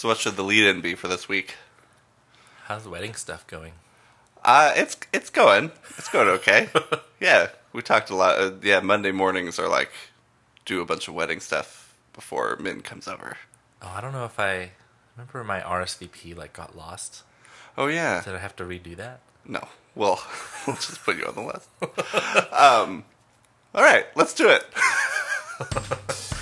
So what should the lead-in be for this week? How's the wedding stuff going? Uh, it's it's going. It's going okay. yeah, we talked a lot. Uh, yeah, Monday mornings are like do a bunch of wedding stuff before Min comes over. Oh, I don't know if I remember my RSVP like got lost. Oh yeah. Did I have to redo that? No. Well, we'll just put you on the list. um, all right, let's do it.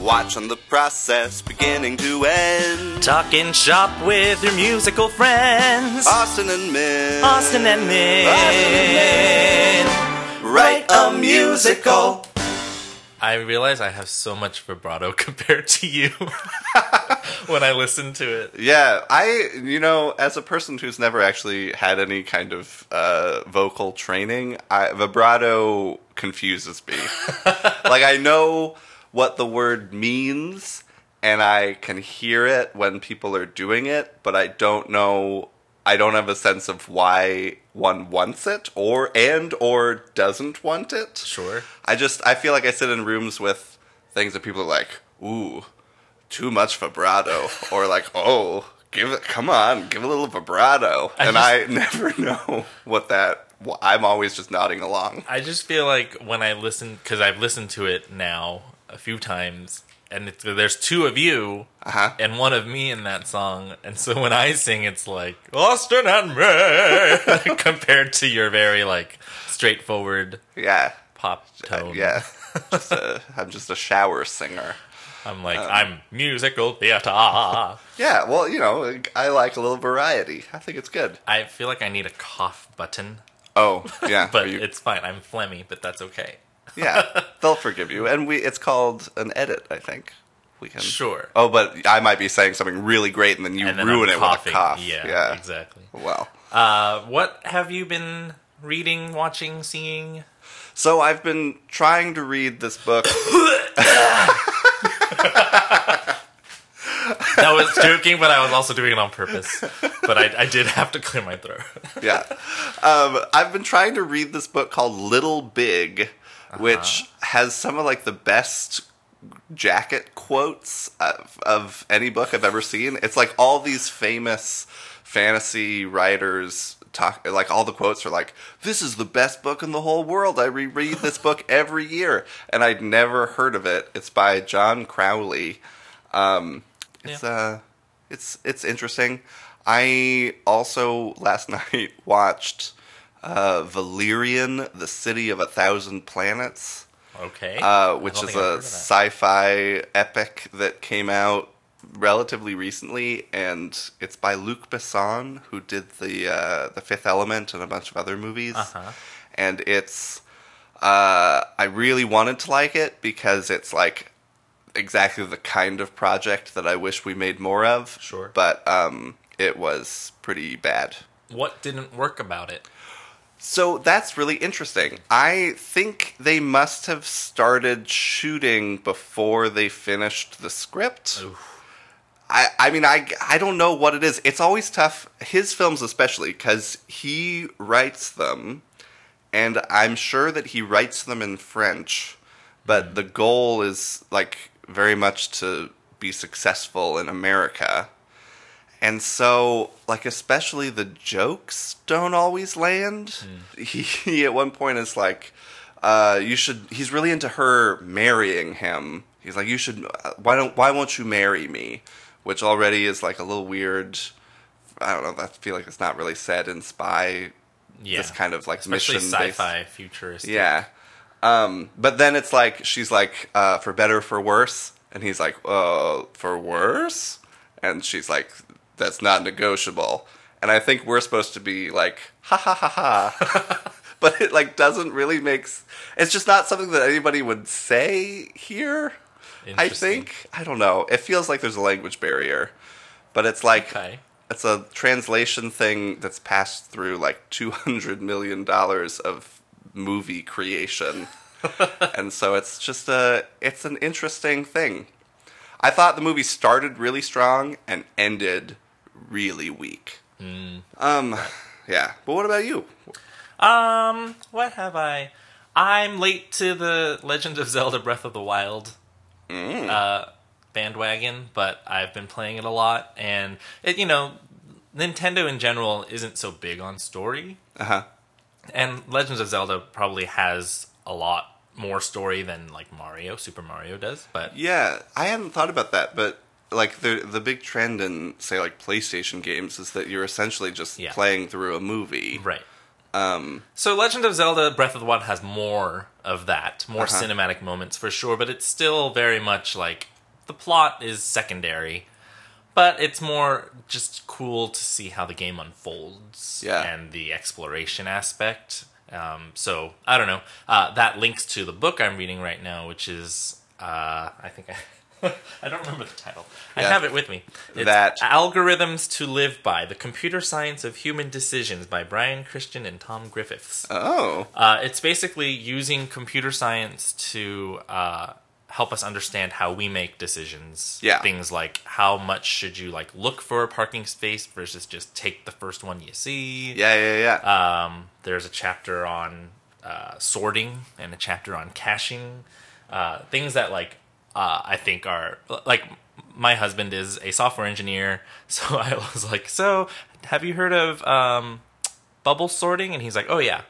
Watching the process beginning to end. Talking shop with your musical friends. Austin and Min. Austin and Min. Austin and Min. Write a musical. I realize I have so much vibrato compared to you when I listen to it. Yeah, I, you know, as a person who's never actually had any kind of uh, vocal training, I, vibrato confuses me. like, I know what the word means and I can hear it when people are doing it, but I don't know I don't have a sense of why one wants it or and or doesn't want it. Sure. I just I feel like I sit in rooms with things that people are like, "Ooh, too much vibrato," or like, "Oh, give it, come on, give a little vibrato," I and just- I never know what that. I'm always just nodding along. I just feel like when I listen, because I've listened to it now a few times, and it's, there's two of you Uh huh. and one of me in that song, and so when I sing, it's like Austin and me compared to your very like straightforward Yeah. pop tone. Uh, Yeah. just a, I'm just a shower singer. I'm like Um, I'm musical theater. Yeah. Well, you know, I like a little variety. I think it's good. I feel like I need a cough button, Oh, yeah. but you- it's fine. I'm phlegmy, but that's okay. Yeah, they'll forgive you. And we it's called an edit, I think. We can Sure. Oh, but I might be saying something really great and then you and then ruin I'm it coughing. with a cough. Yeah, exactly. Well. Uh, what have you been reading, watching, seeing? So I've been trying to read this book. That was joking, but I was also doing it on purpose. But I, I did have to clear my throat. yeah. Um, I've been trying to read this book called Little Big, which has some of like the best jacket quotes of, of any book I've ever seen. It's like all these famous fantasy writers talk like all the quotes are like this is the best book in the whole world. I reread this book every year and I'd never heard of it. It's by John Crowley. Um it's uh it's it's interesting. I also last night watched uh, Valerian, the City of a Thousand Planets, Okay. uh, which is think I've heard a sci-fi epic that came out relatively recently, and it's by Luc Besson, who did the uh, the Fifth Element and a bunch of other movies. Uh-huh. And it's uh, I really wanted to like it because it's like exactly the kind of project that I wish we made more of. Sure. but um, it was pretty bad. What didn't work about it? So that's really interesting. I think they must have started shooting before they finished the script. I, I mean, I, I don't know what it is. It's always tough, his films especially, because he writes them, and I'm sure that he writes them in French, but hmm. the goal is, like, very much to be successful in America. And so, like, especially the jokes don't always land. He, he at one point is like, uh, you should, he's really into her marrying him. He's like, you should, uh, why don't, why won't you marry me? Which already is like a little weird. I don't know. I feel like it's not really said in Spy. Yeah. This kind of like Especially mission sci-fi, futuristic. yeah. Um, but then it's like she's like, uh, for better, for worse, and he's like, uh, for worse, and she's like, that's not negotiable. And I think we're supposed to be like, ha ha ha ha, but it like doesn't really make. s- It's just not something that anybody would say here. I think I don't know. It feels like there's a language barrier, but it's like Okay. it's a translation thing that's passed through like two hundred million dollars of movie creation, and so it's just a it's an interesting thing. I thought the movie started really strong and ended really weak. Um, yeah. But what about you? Um, what have I? I'm late to the Legend of Zelda: Breath of the Wild. Mm. Uh, bandwagon, but I've been playing it a lot, and it you know Nintendo in general isn't so big on story, Uh huh. and Legends of Zelda probably has a lot more story than like Mario, Super Mario does, but Yeah, I hadn't thought about that, but like the the big trend in say like PlayStation games is that you're essentially just Yeah. playing through a movie. right. Um, So Legend of Zelda Breath of the Wild has more of that, more Uh-huh. cinematic moments for sure, but it's still very much like the plot is secondary. But it's more just cool to see how the game unfolds Yeah. and the exploration aspect. Um, so I don't know. Uh, that links to the book I'm reading right now, which is uh, I think I. I don't remember the title. I Yeah. have it with me. It's That- Algorithms to Live By: The Computer Science of Human Decisions by Brian Christian and Tom Griffiths. oh, Uh, it's basically using computer science to uh, help us understand how we make decisions. Yeah. Things like how much should you like look for a parking space versus just take the first one you see. yeah, yeah, yeah. Um, there's a chapter on uh, sorting and a chapter on caching. Uh, things that like uh, I think are like my husband is a software engineer, so I was like, so have you heard of um, bubble sorting? And he's like, oh yeah.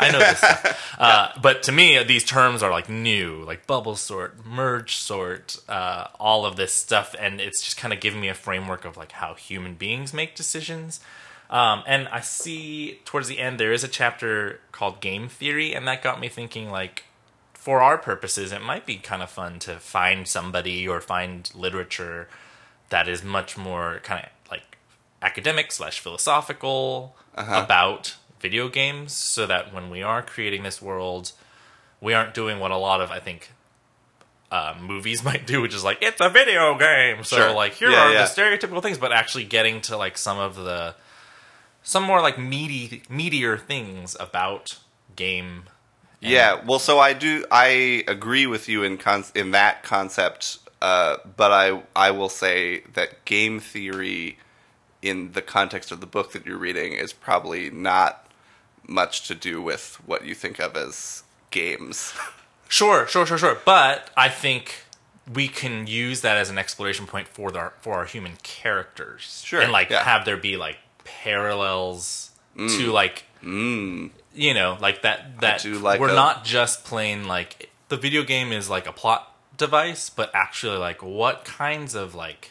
I know this stuff. Uh, but to me, these terms are like new, like bubble sort, merge sort, uh, all of this stuff, and it's just kind of giving me a framework of like how human beings make decisions. Um, and I see towards the end there is a chapter called Game Theory, and that got me thinking like, for our purposes, it might be kind of fun to find somebody or find literature that is much more kind of like academic slash philosophical about video games, so that when we are creating this world, we aren't doing what a lot of I think uh, movies might do, which is like it's a video game. So Sure. like here Yeah, are yeah. the stereotypical things, but actually getting to like some of the some more like meaty meatier things about game. Yeah, well, so I do. I agree with you in con- in that concept, uh, but I I will say that game theory, in the context of the book that you're reading, is probably not much to do with what you think of as games. Sure, sure, sure, sure. But I think we can use that as an exploration point for the for our human characters. Sure, and like yeah. have there be like parallels to like you know like that that like we're a- not just playing like the video game is like a plot device, but actually like what kinds of like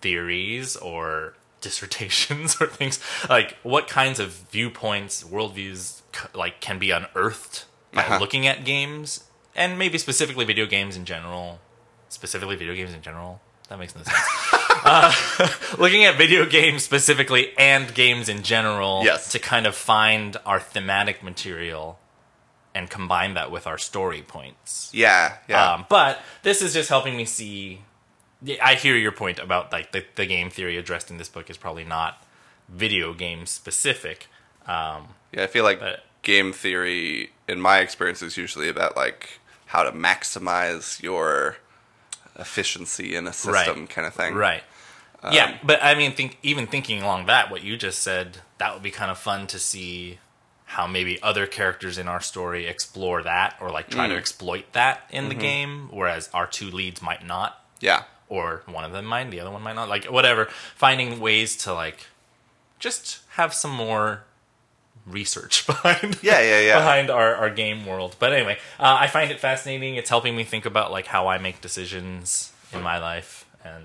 theories or dissertations or things like what kinds of viewpoints worldviews like can be unearthed by Uh-huh. looking at games and maybe specifically video games in general specifically video games in general that makes no sense uh, looking at video games specifically and games in general Yes. to kind of find our thematic material and combine that with our story points Yeah, yeah, um, but this is just helping me see. I hear your point about like the, the game theory addressed in this book is probably not video game specific. Um, yeah. I feel like but- game theory, in my experience, is usually about like how to maximize your efficiency in a system, Right. kind of thing. right. Yeah, um, but I mean, think even thinking along that, what you just said, that would be kind of fun to see how maybe other characters in our story explore that or like try to mm. exploit that in the mm-hmm. game, whereas our two leads might not. Yeah, or one of them might, the other one might not. Like whatever, finding ways to like just have some more research behind Yeah, yeah, yeah. behind our, our game world. But anyway, uh, I find it fascinating. It's helping me think about like how I make decisions in my life, and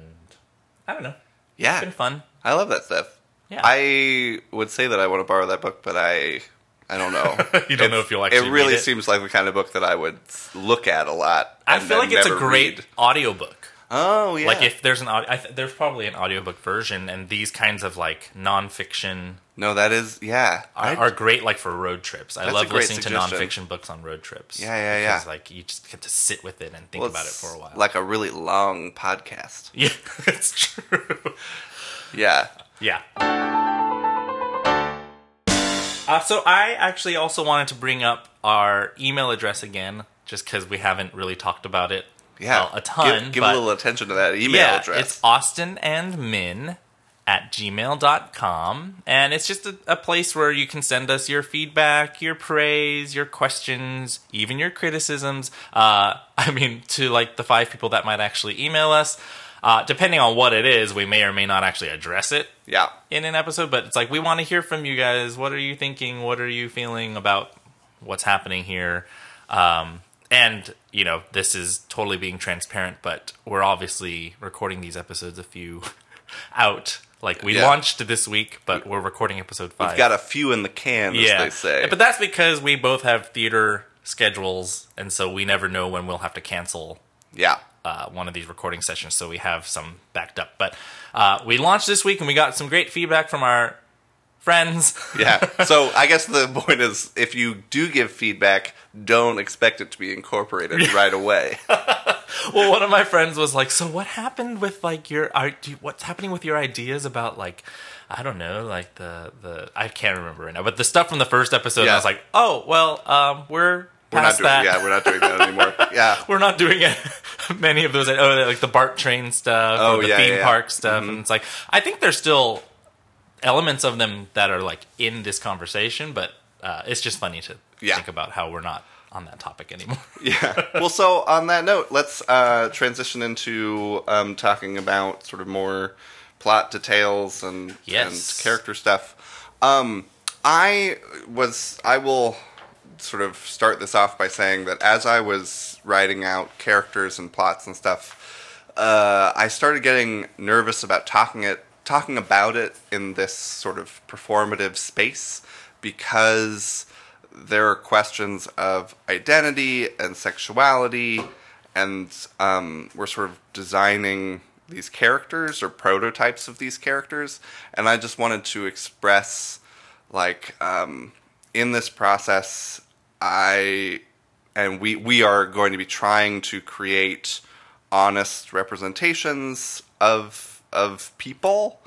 I don't know, yeah. it's been fun. I love that stuff. Yeah. I would say that I want to borrow that book, but I I don't know. You don't know if you'll actually It really it? seems like the kind of book that I would look at a lot. I feel like it's a great read. audiobook. Oh yeah. Like if there's an aud- I th- there's probably an audiobook version, and these kinds of like nonfiction no, that is yeah. are, are great like for road trips. I That's a love great listening suggestion. to nonfiction books on road trips. Yeah, yeah, yeah. Because like you just get to sit with it and think Well, about it it's for a while. Like a really long podcast. yeah, it's true. Yeah. yeah. Uh, so I actually also wanted to bring up our email address again, just because we haven't really talked about it Yeah. well, a ton. Give, give but a little attention to that email yeah, address. it's Austin and Min at gmail.com. And it's just a, a place where you can send us your feedback, your praise, your questions, even your criticisms. Uh, I mean, to like the five people that might actually email us. Uh, depending on what it is, we may or may not actually address it Yeah. in an episode, but it's like we want to hear from you guys. What are you thinking? What are you feeling about what's happening here? Um, and you know, this is totally being transparent, but we're obviously recording these episodes a few out. Like we Yeah. launched this week, but we're recording episode 5 We've got a few in the can, as they say. but that's because we both have theater schedules, and so we never know when we'll have to cancel yeah. uh, one of these recording sessions, so we have some backed up. But uh, we launched this week, and we got some great feedback from our friends. Yeah. So I guess the point is if you do give feedback, don't expect it to be incorporated right away. well, one of my friends was like, "So what happened with like your do you, what's happening with your ideas about like I don't know, like the the I can't remember right now, but the stuff from the first episode." Yeah. I was like, "Oh, well, um, we're We're not doing that. yeah, we're not doing that anymore. Yeah. We're not doing it. many of those, oh, like the BART train stuff, Oh, the yeah, theme yeah, park stuff, and it's like I think there's still elements of them that are like in this conversation, but uh, it's just funny to Yeah. think about how we're not on that topic anymore. Yeah. Well, so on that note, let's uh, transition into um, talking about sort of more plot details and, Yes. and character stuff. Um, I was. I will sort of start this off by saying that as I was writing out characters and plots and stuff, uh, I started getting nervous about talking it, talking about it in this sort of performative space because there are questions of identity and sexuality, and um, we're sort of designing these characters or prototypes of these characters, and I just wanted to express, like, um, in this process, I and we we are going to be trying to create honest representations of of people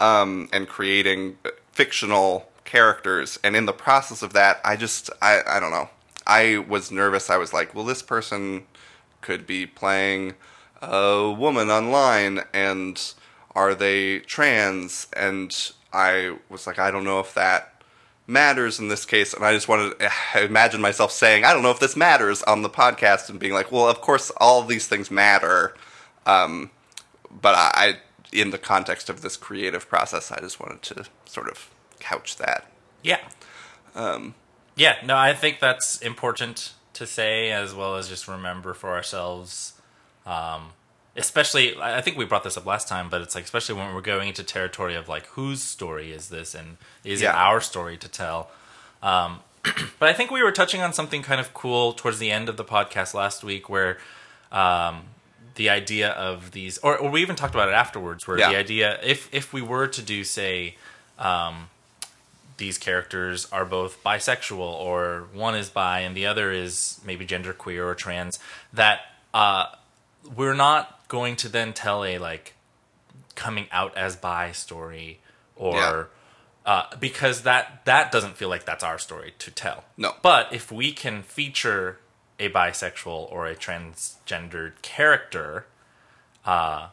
um, and creating fictional characters. And in the process of that, I just I I don't know. I was nervous. I was like, well, this person could be playing a woman online, and are they trans? And I was like, I don't know if that matters in this case and i just wanted to imagine myself saying i don't know if this matters on the podcast and being like well of course all these things matter um, but I, I in the context of this creative process i just wanted to sort of couch that Yeah. Um, yeah, no, I think that's important to say as well as just remember for ourselves. Um, especially, I think we brought this up last time, but it's like, especially when we're going into territory of like, whose story is this and is it our story to tell? Um, but I think we were touching on something kind of cool towards the end of the podcast last week where um, the idea of these, or, or we even talked about it afterwards, where Yeah. the idea, if, if we were to do, say, these characters are both bisexual or one is bi and the other is maybe genderqueer or trans that uh, we're not going to then tell a like coming out as bi story or Yeah. uh, because that that doesn't feel like that's our story to tell No. but if we can feature a bisexual or a transgendered character uh,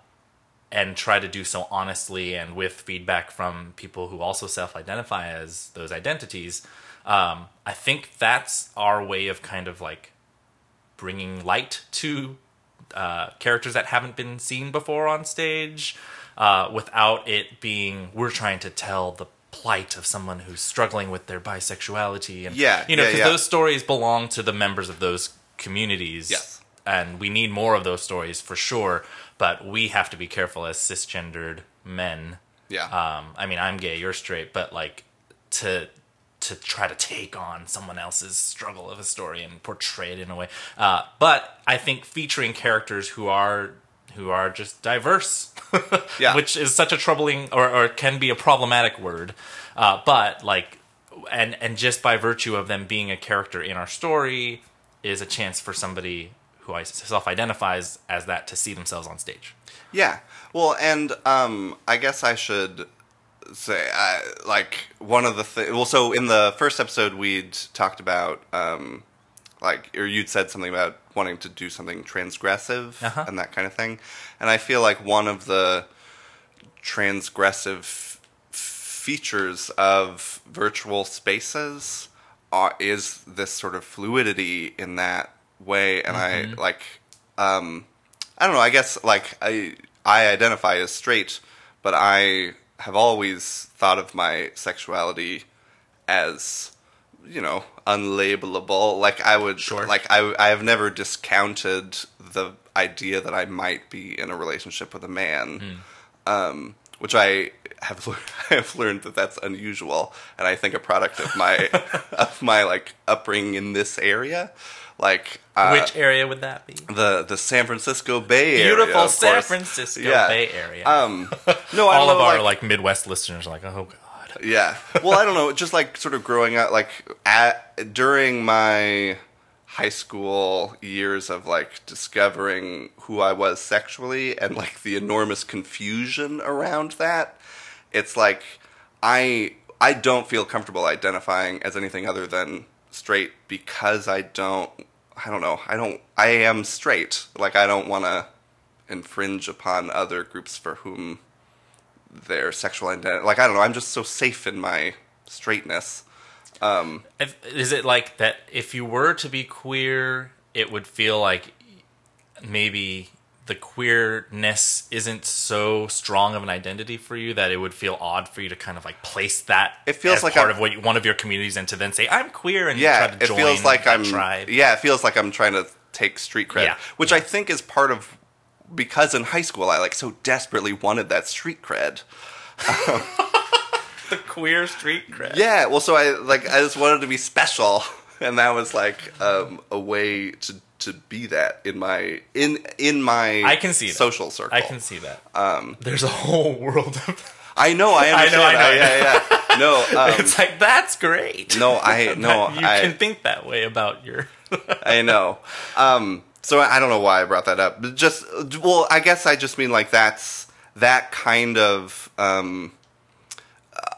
and try to do so honestly and with feedback from people who also self-identify as those identities um, i think that's our way of kind of like bringing light to uh, characters that haven't been seen before on stage uh, without it being we're trying to tell the plight of someone who's struggling with their bisexuality and Yeah, you know yeah, because yeah. those stories belong to the members of those communities Yes. and we need more of those stories for sure but we have to be careful as cisgendered men yeah um, I mean, I'm gay, you're straight, but like to to try to take on someone else's struggle of a story and portray it in a way. Uh, but I think featuring characters who are who are just diverse, Yeah. which is such a troubling or, or can be a problematic word. Uh, but like, and and just by virtue of them being a character in our story is a chance for somebody who I self-identifies as that to see themselves on stage. Yeah. Well, and um, I guess I should say, uh, like, one of the things. Well, so in the first episode, we'd talked about, um, like, or you'd said something about wanting to do something transgressive Uh-huh. and that kind of thing. And I feel like one of the transgressive f- features of virtual spaces are, is this sort of fluidity in that way, and I like. Um, I don't know. I guess like I I identify as straight, but I have always thought of my sexuality as you know unlabelable. Like I would Sure. like I I have never discounted the idea that I might be in a relationship with a man, um, which I have lear- I have learned that that's unusual, and I think a product of my of my like upbringing in this area. Like uh, Which area would that be? the the San Francisco Bay Area, Beautiful San course. Francisco Yeah. Bay Area. Um, no, I All don't of know, our like, like Midwest listeners are like, oh god. yeah. Well, I don't know. Just like sort of growing up, like at during my high school years of like discovering who I was sexually and like the enormous confusion around that. It's like I I don't feel comfortable identifying as anything other than straight because I don't I don't know. I don't I am straight. Like I don't want to infringe upon other groups for whom their sexual identity. Like I don't know. I'm just so safe in my straightness. Um, if, is it like that? If you were to be queer, it would feel like maybe the queerness isn't so strong of an identity for you that it would feel odd for you to kind of like place that. It feels as like part I'm- of what you, one of your communities, and to then say I'm queer and Yeah, try to it join feels like I'm. tribe. Yeah, it feels like I'm trying to take street cred, Yeah. which I think is part of because in high school I like so desperately wanted that street cred. the queer street cred. Yeah, well, so I like I just wanted to be special, and that was like um, a way to to be that in my in in my I can see that. social circle. I can see that. Um, There's a whole world of. I know. I understand. I know, that. Yeah, yeah. No, um, it's like that's great. no. I no. you I, can think that way about your. I know. Um, so I I don't know why I brought that up. But just well, I guess I just mean like that's that kind of um,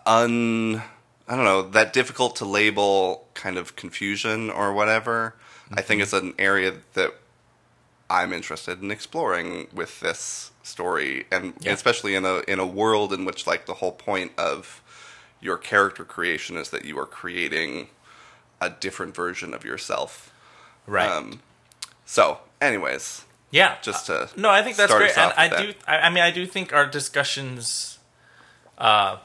un. I don't know that difficult to label kind of confusion or whatever. I think it's an area that I'm interested in exploring with this story, and Yeah. especially in a in a world in which like the whole point of your character creation is that you are creating a different version of yourself. right. Um, so, anyways, Yeah, just to no, I think that's great, and I with do. I, I mean, I do think our discussions, uh,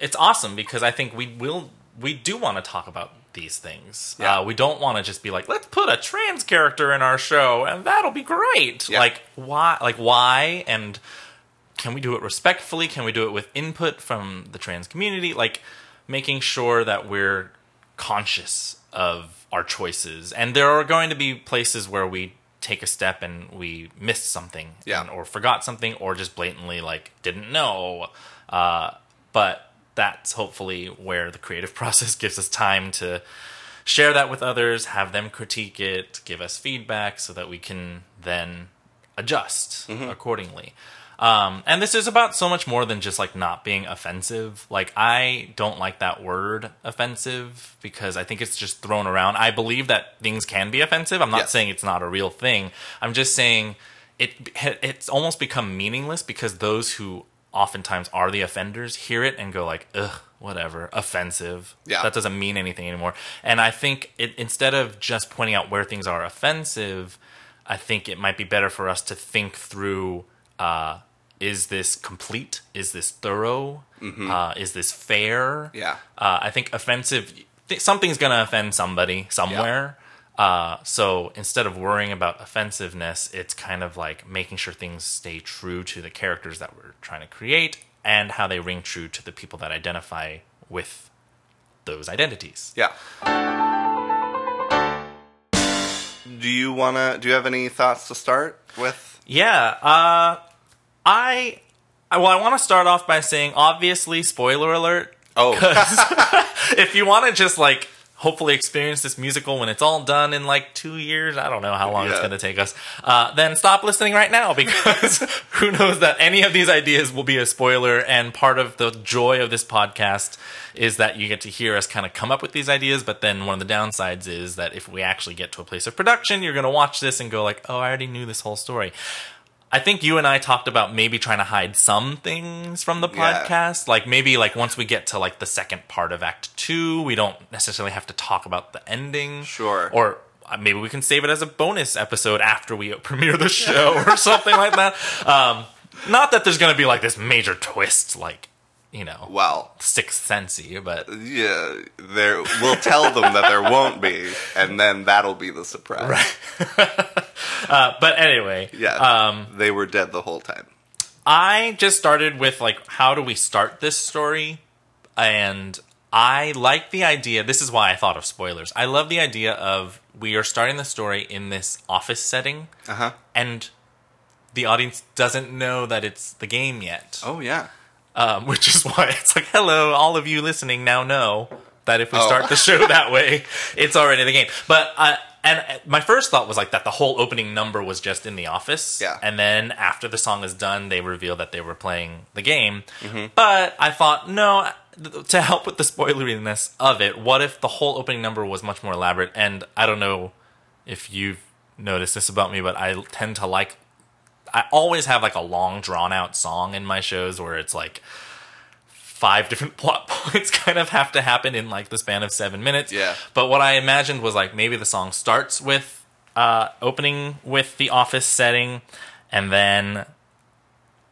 it's awesome because I think we will. We do want to talk about these things. Yeah. Uh, we don't want to just be like, let's put a trans character in our show, and that'll be great. Yeah. Like why? Like why? And can we do it respectfully? Can we do it with input from the trans community? Like making sure that we're conscious of our choices. And there are going to be places where we take a step and we missed something Yeah. and- or forgot something or just blatantly like didn't know. Uh, but that's hopefully where the creative process gives us time to share that with others, have them critique it, give us feedback so that we can then adjust accordingly. Um, and this is about so much more than just like not being offensive. Like I don't like that word offensive because I think it's just thrown around. I believe that things can be offensive. I'm not Yes. saying it's not a real thing. I'm just saying it it's almost become meaningless because those who oftentimes are the offenders hear it and go like, ugh, whatever, offensive. Yeah. That doesn't mean anything anymore. And I think it, instead of just pointing out where things are offensive, I think it might be better for us to think through uh, is this complete? Is this thorough? Uh, is this fair? Yeah. Uh, I think offensive, th- something's going to offend somebody somewhere. Uh, so instead of worrying about offensiveness, it's kind of like making sure things stay true to the characters that we're trying to create and how they ring true to the people that identify with those identities. yeah. Do you wanna? Do you have any thoughts to start with? Yeah, uh, I, I well, I want to start off by saying, obviously, spoiler alert. Oh, If you want to just like hopefully experience this musical when it's all done in like two years, I don't know how long it's going to take us. Uh, then stop listening right now because who knows that any of these ideas will be a spoiler. And part of the joy of this podcast is that you get to hear us kind of come up with these ideas. But then one of the downsides is that if we actually get to a place of production, you're going to watch this and go like, "Oh, I already knew this whole story." I think you and I talked about maybe trying to hide some things from the Yeah. podcast. Like maybe like once we get to like the second part of Act Two, we don't necessarily have to talk about the ending. Sure. Or uh, maybe we can save it as a bonus episode after we premiere the show or something like that. Um, not that there's going to be like this major twist, like you know, Well, Sixth Sensey, but yeah, there we'll tell them that there won't be, and then that'll be the surprise. uh, but anyway, Yeah. Um, they were dead the whole time. I just started with like how do we start this story and I like the idea this is why I thought of spoilers. I love the idea of we are starting the story in this office setting Uh huh. and the audience doesn't know that it's the game yet. Oh yeah. Um, which is why it's like hello all of you listening now know that if we Oh. start the show that way it's already the game. But uh and uh, my first thought was like that the whole opening number was just in the office. Yeah. And then after the song is done, they reveal that they were playing the game. Mm-hmm. But I thought, no, to help with the spoileriness of it, what if the whole opening number was much more elaborate? And I don't know if you've noticed this about me, but I tend to like. I always have like a long, drawn out song in my shows where it's like five different plot points kind of have to happen in like the span of seven minutes. Yeah. But what I imagined was like maybe the song starts with uh, opening with the office setting, and then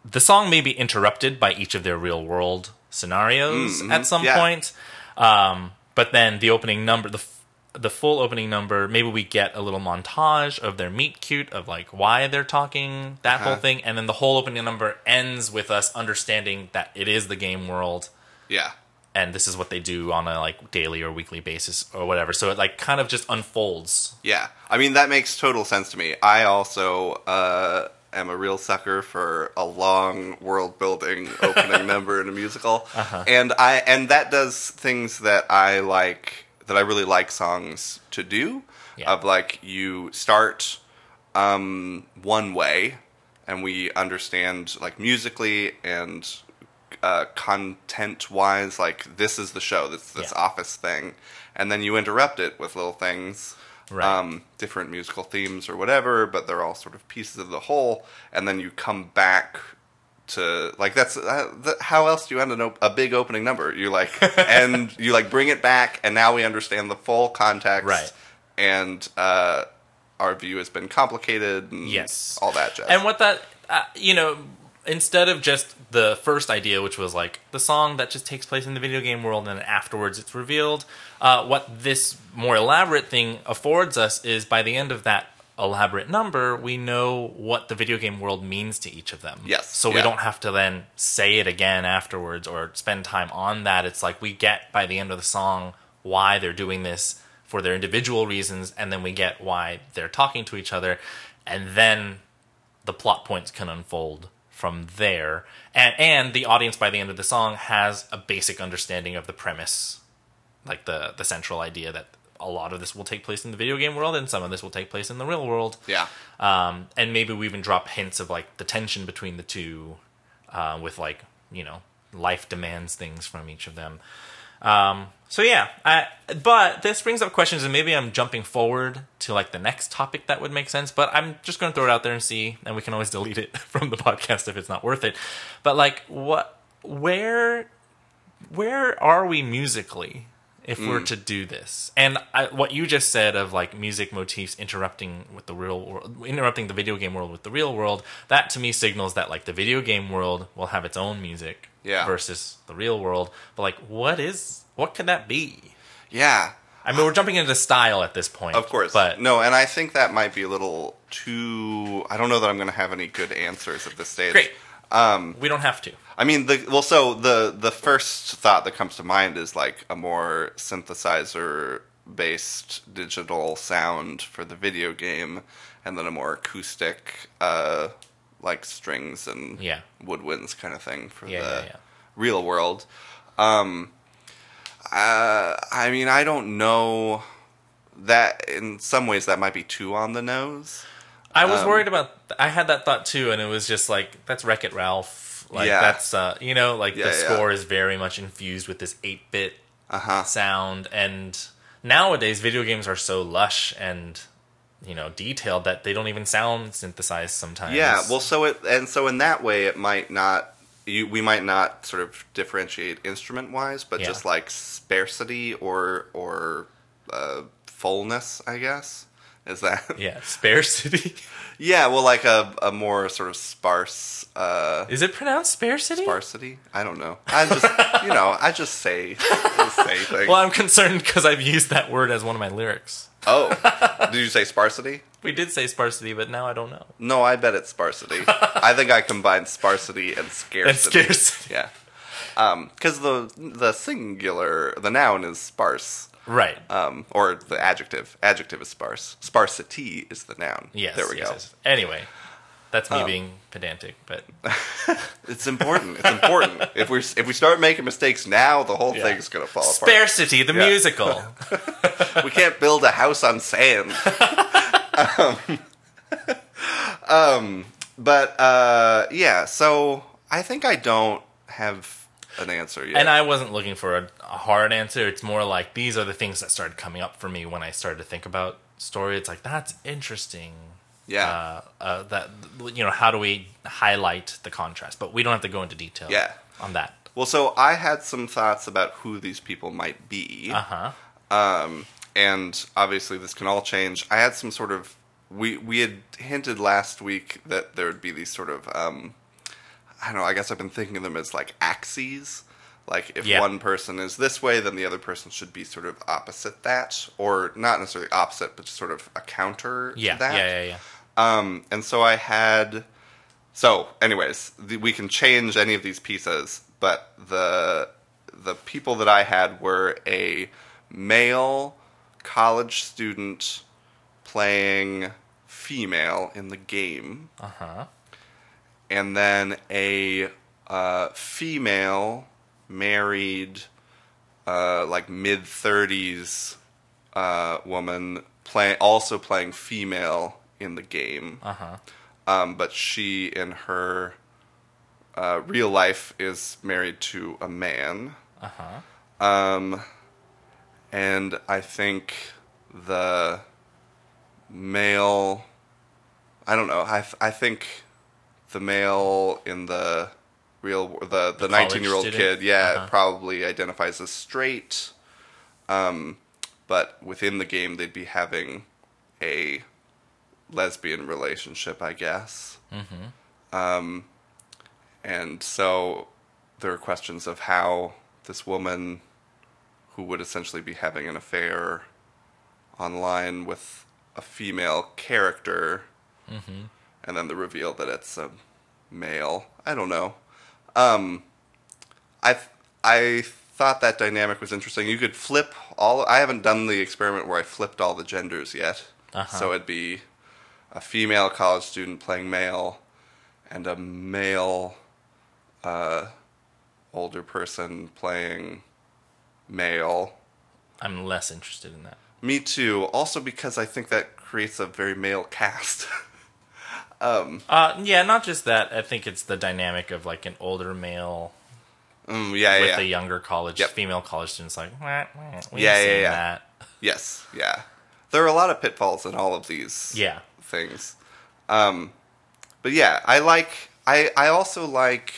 the song may be interrupted by each of their real world scenarios Mm, at some yeah. point. Um, but then the opening number, the the full opening number, maybe we get a little montage of their meet cute of like why they're talking, that whole Uh-huh. thing, and then the whole opening number ends with us understanding that it is the game world Yeah. and this is what they do on a like daily or weekly basis or whatever. So it like kind of just unfolds. Yeah. I mean that makes total sense to me. I also uh, am a real sucker for a long world building opening number in a musical, Uh-huh. and I and that does things that I like that I really like songs to do. Yeah. Of like you start um, one way, and we understand like musically and uh, content wise, like this is the show, this this Yeah. office thing, and then you interrupt it with little things, Right. um, different musical themes or whatever, but they're all sort of pieces of the whole, and then you come back to like that's uh, th- how else do you end an op- a big opening number? You like and you like bring it back, and now we understand the full context, Right. And uh, our view has been complicated, and Yes. all that jazz. And what that uh, you know, instead of just the first idea, which was like the song that just takes place in the video game world, and then afterwards it's revealed. Uh, what this more elaborate thing affords us is by the end of that elaborate number, we know what the video game world means to each of them. Yes, So we don't have to then say it again afterwards or spend time on that. It's like we get by the end of the song why they're doing this for their individual reasons, and then we get why they're talking to each other, and then the plot points can unfold from there. And and the audience by the end of the song has a basic understanding of the premise, like the the central idea that a lot of this will take place in the video game world and some of this will take place in the real world. yeah, Um, and maybe we even drop hints of like the tension between the two, uh, with like you know life demands things from each of them. Um, so yeah, I, but this brings up questions, and maybe I'm jumping forward to like the next topic that would make sense. But I'm just going to throw it out there and see, and we can always delete it from the podcast if it's not worth it. But like, what, where, where are we musically if we're mm. to do this? And I, what you just said of like music motifs interrupting with the real world, interrupting the video game world with the real world, that to me signals that like the video game world will have its own music Yeah. versus the real world. But like, what is what can that be? yeah. I mean, we're jumping into style at this point, Of course. but no, and I think that might be a little too. I don't know that I'm going to have any good answers at this stage. great. Um, we don't have to. I mean, the well, so the the first thought that comes to mind is like a more synthesizer based digital sound for the video game, and then a more acoustic, uh, like strings and Yeah. woodwinds kind of thing for Yeah, the yeah, real world. Um, uh, I mean, I don't know that in some ways that might be too on the nose. I was Um, worried about. I had that thought too, and it was just like that's Wreck It Ralph. Like Yeah. that's uh, you know, like Yeah, the score is very much infused with this eight bit Uh huh. sound, and nowadays video games are so lush and you know detailed that they don't even sound synthesized sometimes. Yeah, well, so it and so in that way, it might not. You, we might not sort of differentiate instrument wise, but Yeah. just like sparsity or or uh, fullness, I guess. Is that? yeah, sparsity. Yeah, well, like a, a more sort of sparse uh, Is it pronounced sparsity? sparsity. I don't know. I just you know I just say just say things. Well, I'm concerned because I've used that word as one of my lyrics. Oh, did you say sparsity? We did say sparsity, but now I don't know. No, I bet it's sparsity. I think I combined sparsity and And scarcity. scarcity. Yeah. Because the the singular, the noun is sparse, Right. um, or the adjective. Adjective is sparse. Sparsity is the noun. yes. There we yes, go. yes. Anyway, that's Um, me being pedantic, but It's important. It's important. if we if we start making mistakes now, the whole Yeah. thing's gonna fall apart. sparsity, the Yeah. musical. we can't build a house on sand. um, um, but uh, yeah, so I think I don't have an answer yet. And I wasn't looking for a, a hard answer. It's more like these are the things that started coming up for me when I started to think about story. It's like that's interesting. yeah, Uh, uh, that you know, how do we highlight the contrast? But we don't have to go into detail. Yeah. on that. well, so I had some thoughts about who these people might be. Uh huh. um, and obviously this can all change. I had some sort of we we had hinted last week that there would be these sort of um, I don't know. I guess I've been thinking of them as like axes. Like if Yeah. one person is this way, then the other person should be sort of opposite that, or not necessarily opposite, but just sort of a counter Yeah, to that. yeah, yeah, yeah. Um, and so I had. So, anyways, the, we can change any of these pieces, but the the people that I had were a male college student playing female in the game, Uh huh. And then a uh, female married, uh, like mid thirties uh, woman play also playing female in the game Uh huh. um, but she in her uh, real life is married to a man. Uh huh. Um, and I think the male, I don't know. I I think the male in the real the the nineteen year old kid, yeah, Uh-huh. probably identifies as straight. Um, but within the game, they'd be having a lesbian relationship, I guess. Mm-hmm. Um, and so there are questions of how this woman, who would essentially be having an affair online with a female character, Mm-hmm. and then the reveal that it's a male. I don't know. Um, I th- I thought that dynamic was interesting. You could flip all. I haven't done the experiment where I flipped all the genders yet. Uh-huh. So it'd be a female college student playing male, and a male uh, older person playing male. I'm less interested in that. Me too. Also because I think that creates a very male cast. um, Uh, yeah, not just that. I think it's the dynamic of like an older male mm, yeah, with yeah. a younger college Yep. female college students. Like, wah, wah, we Yeah, yeah, yeah. That. Yes, yeah. There are a lot of pitfalls in all of these Yeah. things. Um, but yeah, I like. I I also like.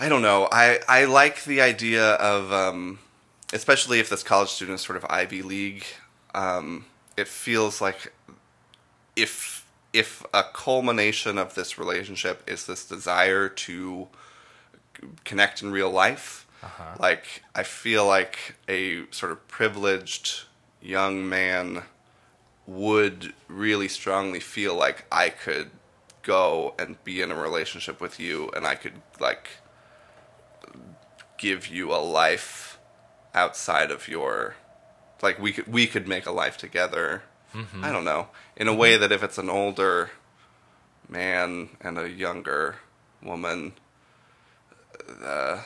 I don't know. I I like the idea of, um, especially if this college student is sort of Ivy League. Um, it feels like if if a culmination of this relationship is this desire to connect in real life. Uh-huh. Like I feel like a sort of privileged young man would really strongly feel like I could go and be in a relationship with you and I could like give you a life outside of your like we could we could make a life together. I don't know. In a way that if it's an older man and a younger woman uh,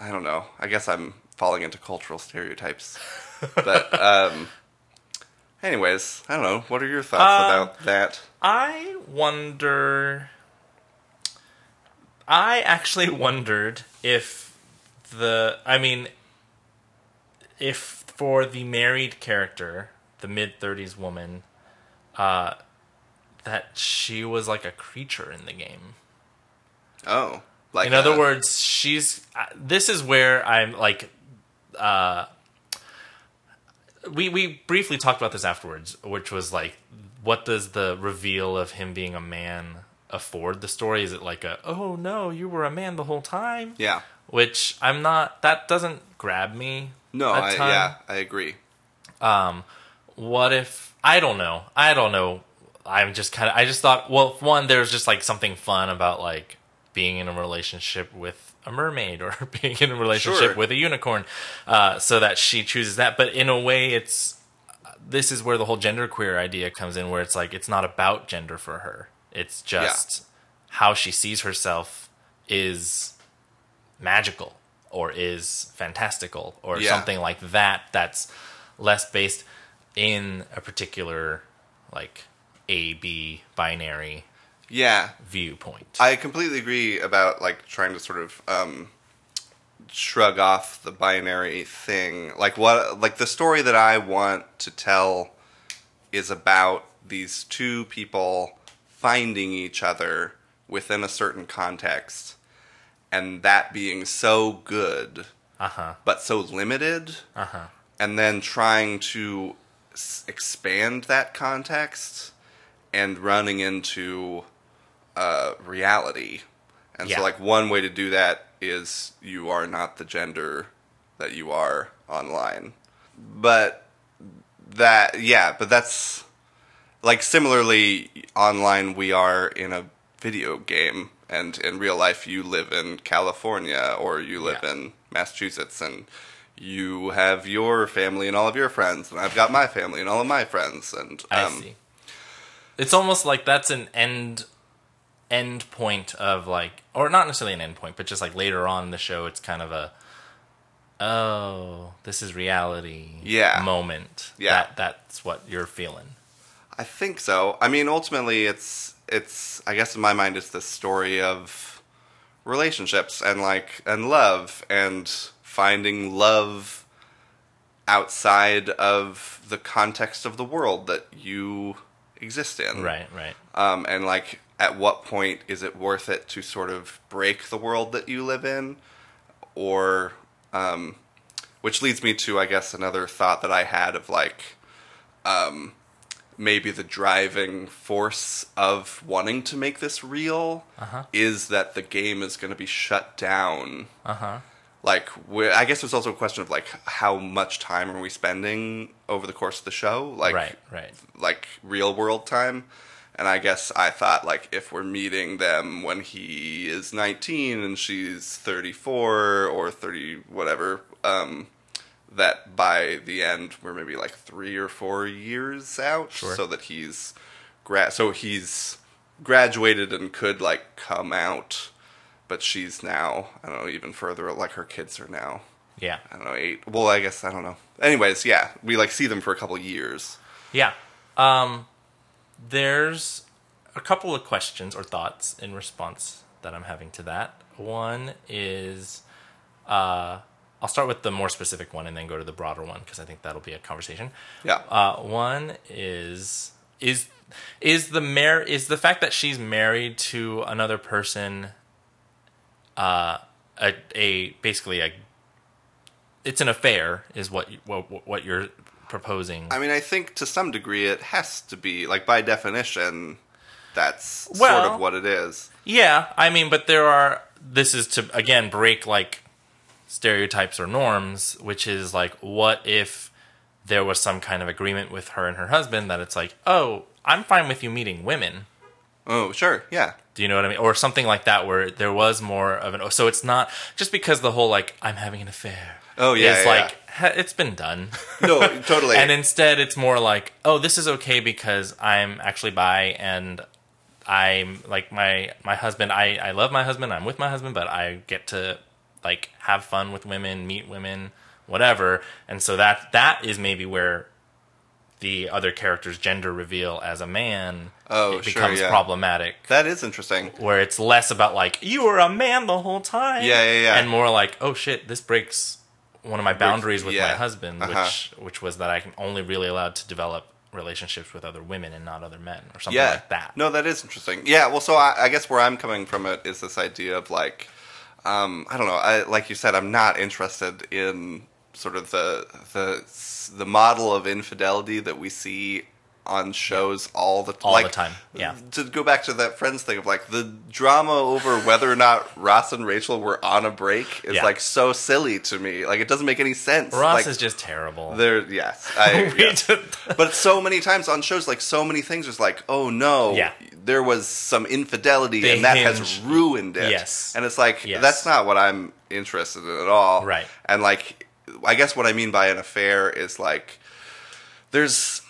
I don't know. I guess I'm falling into cultural stereotypes. but um anyways, I don't know. What are your thoughts Um, about that? I wonder. I actually wondered if the. I mean, if for the married character, the mid 30s woman uh, that she was like a creature in the game. Oh, like in other uh, words, she's. Uh, this is where I'm like. Uh, we we briefly talked about this afterwards, which was like, what does the reveal of him being a man afford the story? Is it like a oh no, you were a man the whole time? Yeah. Which I'm not. That doesn't grab me. No, a I, yeah, I agree. What if I don't know. I don't know. I'm just kind of I just thought well one there's just like something fun about like being in a relationship with a mermaid or being in a relationship Sure. with a unicorn uh, so that she chooses that but in a way it's this is where the whole genderqueer idea comes in where it's like it's not about gender for her it's just how she sees herself is magical or is fantastical or Yeah. something like that that's less based in a particular like A B binary Yeah, viewpoint. I completely agree about like trying to sort of um, shrug off the binary thing. Like what, like the story that I want to tell is about these two people finding each other within a certain context, and that being so good, Uh huh. but so limited, Uh huh. and then trying to s- expand that context and running into uh, reality. And Yeah. so, like, one way to do that is you are not the gender that you are online. But that, yeah, but that's like similarly online we are in a video game and in real life you live in California or you live Yeah. in Massachusetts and you have your family and all of your friends and I've got my family and all of my friends and I um, see. It's almost like that's an end end point of like or not necessarily an end point, but just like later on in the show it's kind of a oh, this is reality Yeah. moment. Yeah. That that's what you're feeling. I think so. I mean, ultimately, it's it's. I guess in my mind, it's the story of relationships and like and love and finding love outside of the context of the world that you exist in. Right, right. Um, and like, at what point is it worth it to sort of break the world that you live in, or, um, which leads me to, I guess, another thought that I had of like, um, maybe the driving force of wanting to make this real Uh-huh. is that the game is going to be shut down. Uh-huh. Like, I guess there's also a question of like, how much time are we spending over the course of the show? Like, right, right. like real world time. And I guess I thought like if we're meeting them when he is 19 and she's 34 or 30 whatever, um, that by the end we're maybe like three or four years out, Sure. so that he's gra- so he's graduated and could like come out, but she's now I don't know even further like her kids are now Yeah. I don't know eight. Well, I guess I don't know. Anyways, yeah, we like see them for a couple years. Yeah. Um, there's a couple of questions or thoughts in response that I'm having to that. One is, uh, I'll start with the more specific one and then go to the broader one because I think that'll be a conversation. Yeah. Uh, one is is is the mar- is the fact that she's married to another person, uh, a a basically a it's an affair is what what what you're proposing. I mean, I think to some degree it has to be like by definition, that's sort of what it is. Yeah, I mean, but there are. This is to again break like stereotypes or norms, which is like, what if there was some kind of agreement with her and her husband that it's like, oh, I'm fine with you meeting women. Oh, sure, yeah, Do you know what I mean? Or something like that, where there was more of an. So it's not just because the whole like I'm having an affair. Oh, yeah, is yeah, like "Ha- it's been done. no, totally. and instead it's more like oh this is okay because i'm actually bi and i'm like my my husband i i love my husband i'm with my husband but i get to like have fun with women meet women whatever and so that that is maybe where the other character's gender reveal as a man Oh, it sure, becomes yeah. problematic that is interesting. where it's less about like you were a man the whole time Yeah, yeah, yeah. and more like oh shit this breaks one of my boundaries with yeah. my husband, Uh-huh. which which was that I can only really allowed to develop relationships with other women and not other men or something yeah. like that. No, that is interesting. Yeah, well, so I, I guess where I'm coming from it is this idea of like, um, I don't know. I, like you said, I'm not interested in sort of the the the model of infidelity that we see on shows all the time. All like, the time, yeah. To go back to that Friends thing of like the drama over whether or not Ross and Rachel were on a break is Yeah. like so silly to me. Like it doesn't make any sense. Ross like, is just terrible. there. Yes, I, yes. but so many times on shows, like so many things, is like, oh no, Yeah. there was some infidelity, They and that has ruined it. Yes. and it's like Yes. that's not what I'm interested in at all. Right. and like, I guess what I mean by an affair is like, there's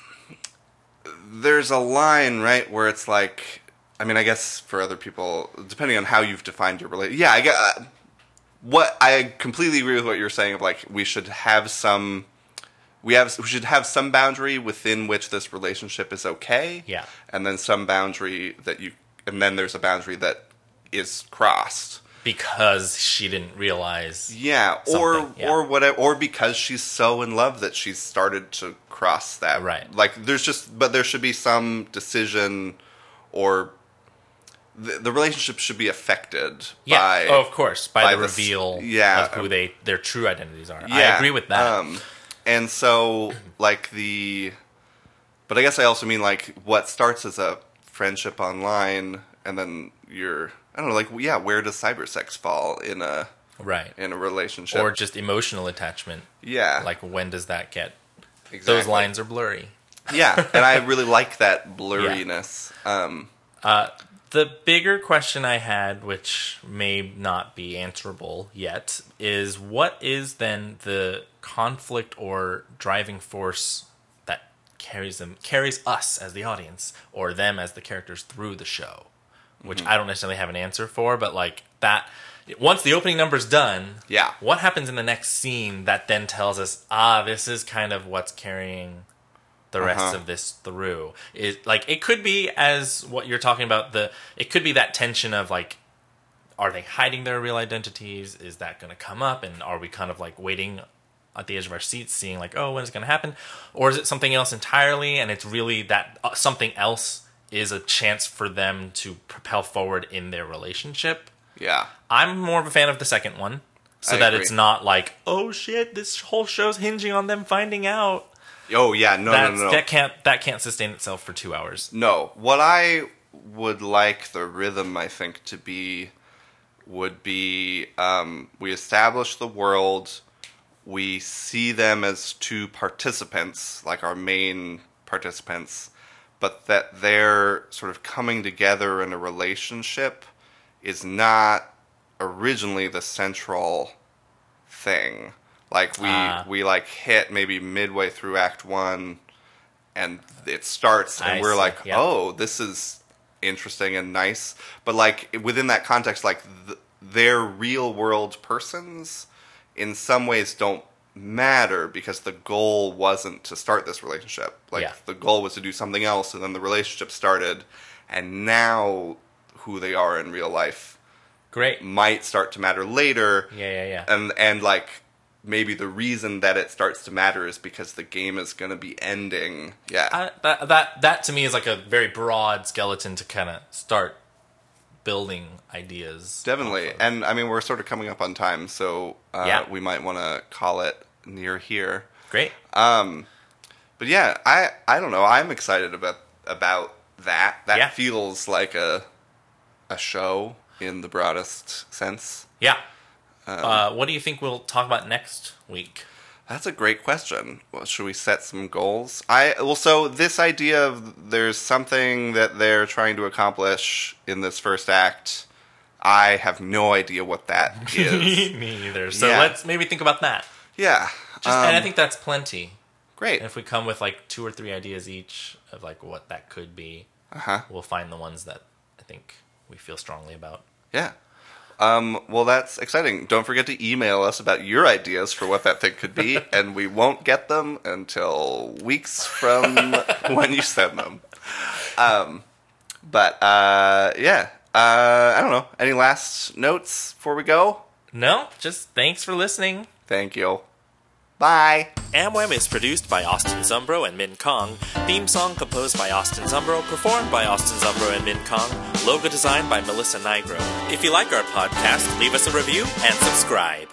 there's a line right where it's like, I mean, I guess for other people, depending on how you've defined your relation, yeah, I get. Uh, what I completely agree with what you're saying of like we should have some we have we should have some boundary within which this relationship is okay. Yeah. And then some boundary that you and then there's a boundary that is crossed. Because she didn't realize. Yeah, or yeah. or whatever or because she's so in love that she's started to cross that. Right. Like there's just but there should be some decision or the, the relationship should be affected Yeah, by oh, of course, by, by the reveal yeah. of who they their true identities are. I agree with that. Um, and so, like the, but I guess I also mean like what starts as a friendship online, and then you're, I don't know, like yeah, where does cybersex fall in a right. in a relationship? Or just emotional attachment. yeah, Like when does that get exactly. those lines are blurry. Yeah, and I really like that blurriness. Um, Uh, the bigger question I had, which may not be answerable yet, is what is then the conflict or driving force that carries them carries us as the audience or them as the characters through the show? Which Mm-hmm. I don't necessarily have an answer for, but like that once the opening number's done, Yeah. what happens in the next scene that then tells us, ah, this is kind of what's carrying the rest Uh-huh. of this through is like it could be as what you're talking about the it could be that tension of like are they hiding their real identities is that going to come up and are we kind of like waiting at the edge of our seats seeing like oh when is it going to happen or is it something else entirely and it's really that uh, something else is a chance for them to propel forward in their relationship yeah, i'm more of a fan of the second one so I that agree. it's not like oh shit this whole show's hinging on them finding out oh yeah, no, no, no, no. that can't that can't sustain itself for two hours. No, what I would like the rhythm, I think, to be would be um, we establish the world, we see them as two participants, like our main participants, but that their sort of coming together in a relationship is not originally the central thing. Like we Ah. we like hit maybe midway through Act One, and it starts, and I we're see, like, yeah. oh, this is interesting and nice. But like within that context, like th- they're real world persons in some ways don't matter because the goal wasn't to start this relationship. Like Yeah. the goal was to do something else, and then the relationship started, and now who they are in real life Great. might start to matter later Yeah, yeah, yeah. and and like maybe the reason that it starts to matter is because the game is going to be ending yeah I, that that that to me is like a very broad skeleton to kind of start building ideas. definitely of. and i mean we're sort of coming up on time so uh, Yeah. we might want to call it near here Great. um but yeah i i don't know i'm excited about about that that Yeah. feels like a a show in the broadest sense Yeah. Um, uh, what do you think we'll talk about next week? That's a great question. Well, should we set some goals? I well, so this idea of there's something that they're trying to accomplish in this first act. I have no idea what that is. Me either. So Yeah. let's maybe think about that. Yeah, Just, and I um, think that's plenty. great. And if we come with like two or three ideas each of like what that could be, Uh huh. we'll find the ones that I think we feel strongly about. Yeah. Um, well, that's exciting. Don't forget to email us about your ideas for what that thing could be, and we won't get them until weeks from when you send them. Um, but uh, yeah, uh, I don't know. Any last notes before we go? No, just thanks for listening. Thank you. Bye. Amwam is produced by Austin Zumbro and Min Kahng. Theme song composed by Austin Zumbro, performed by Austin Zumbro and Min Kahng. Logo designed by Melissa Nigro. If you like our podcast, leave us a review and subscribe.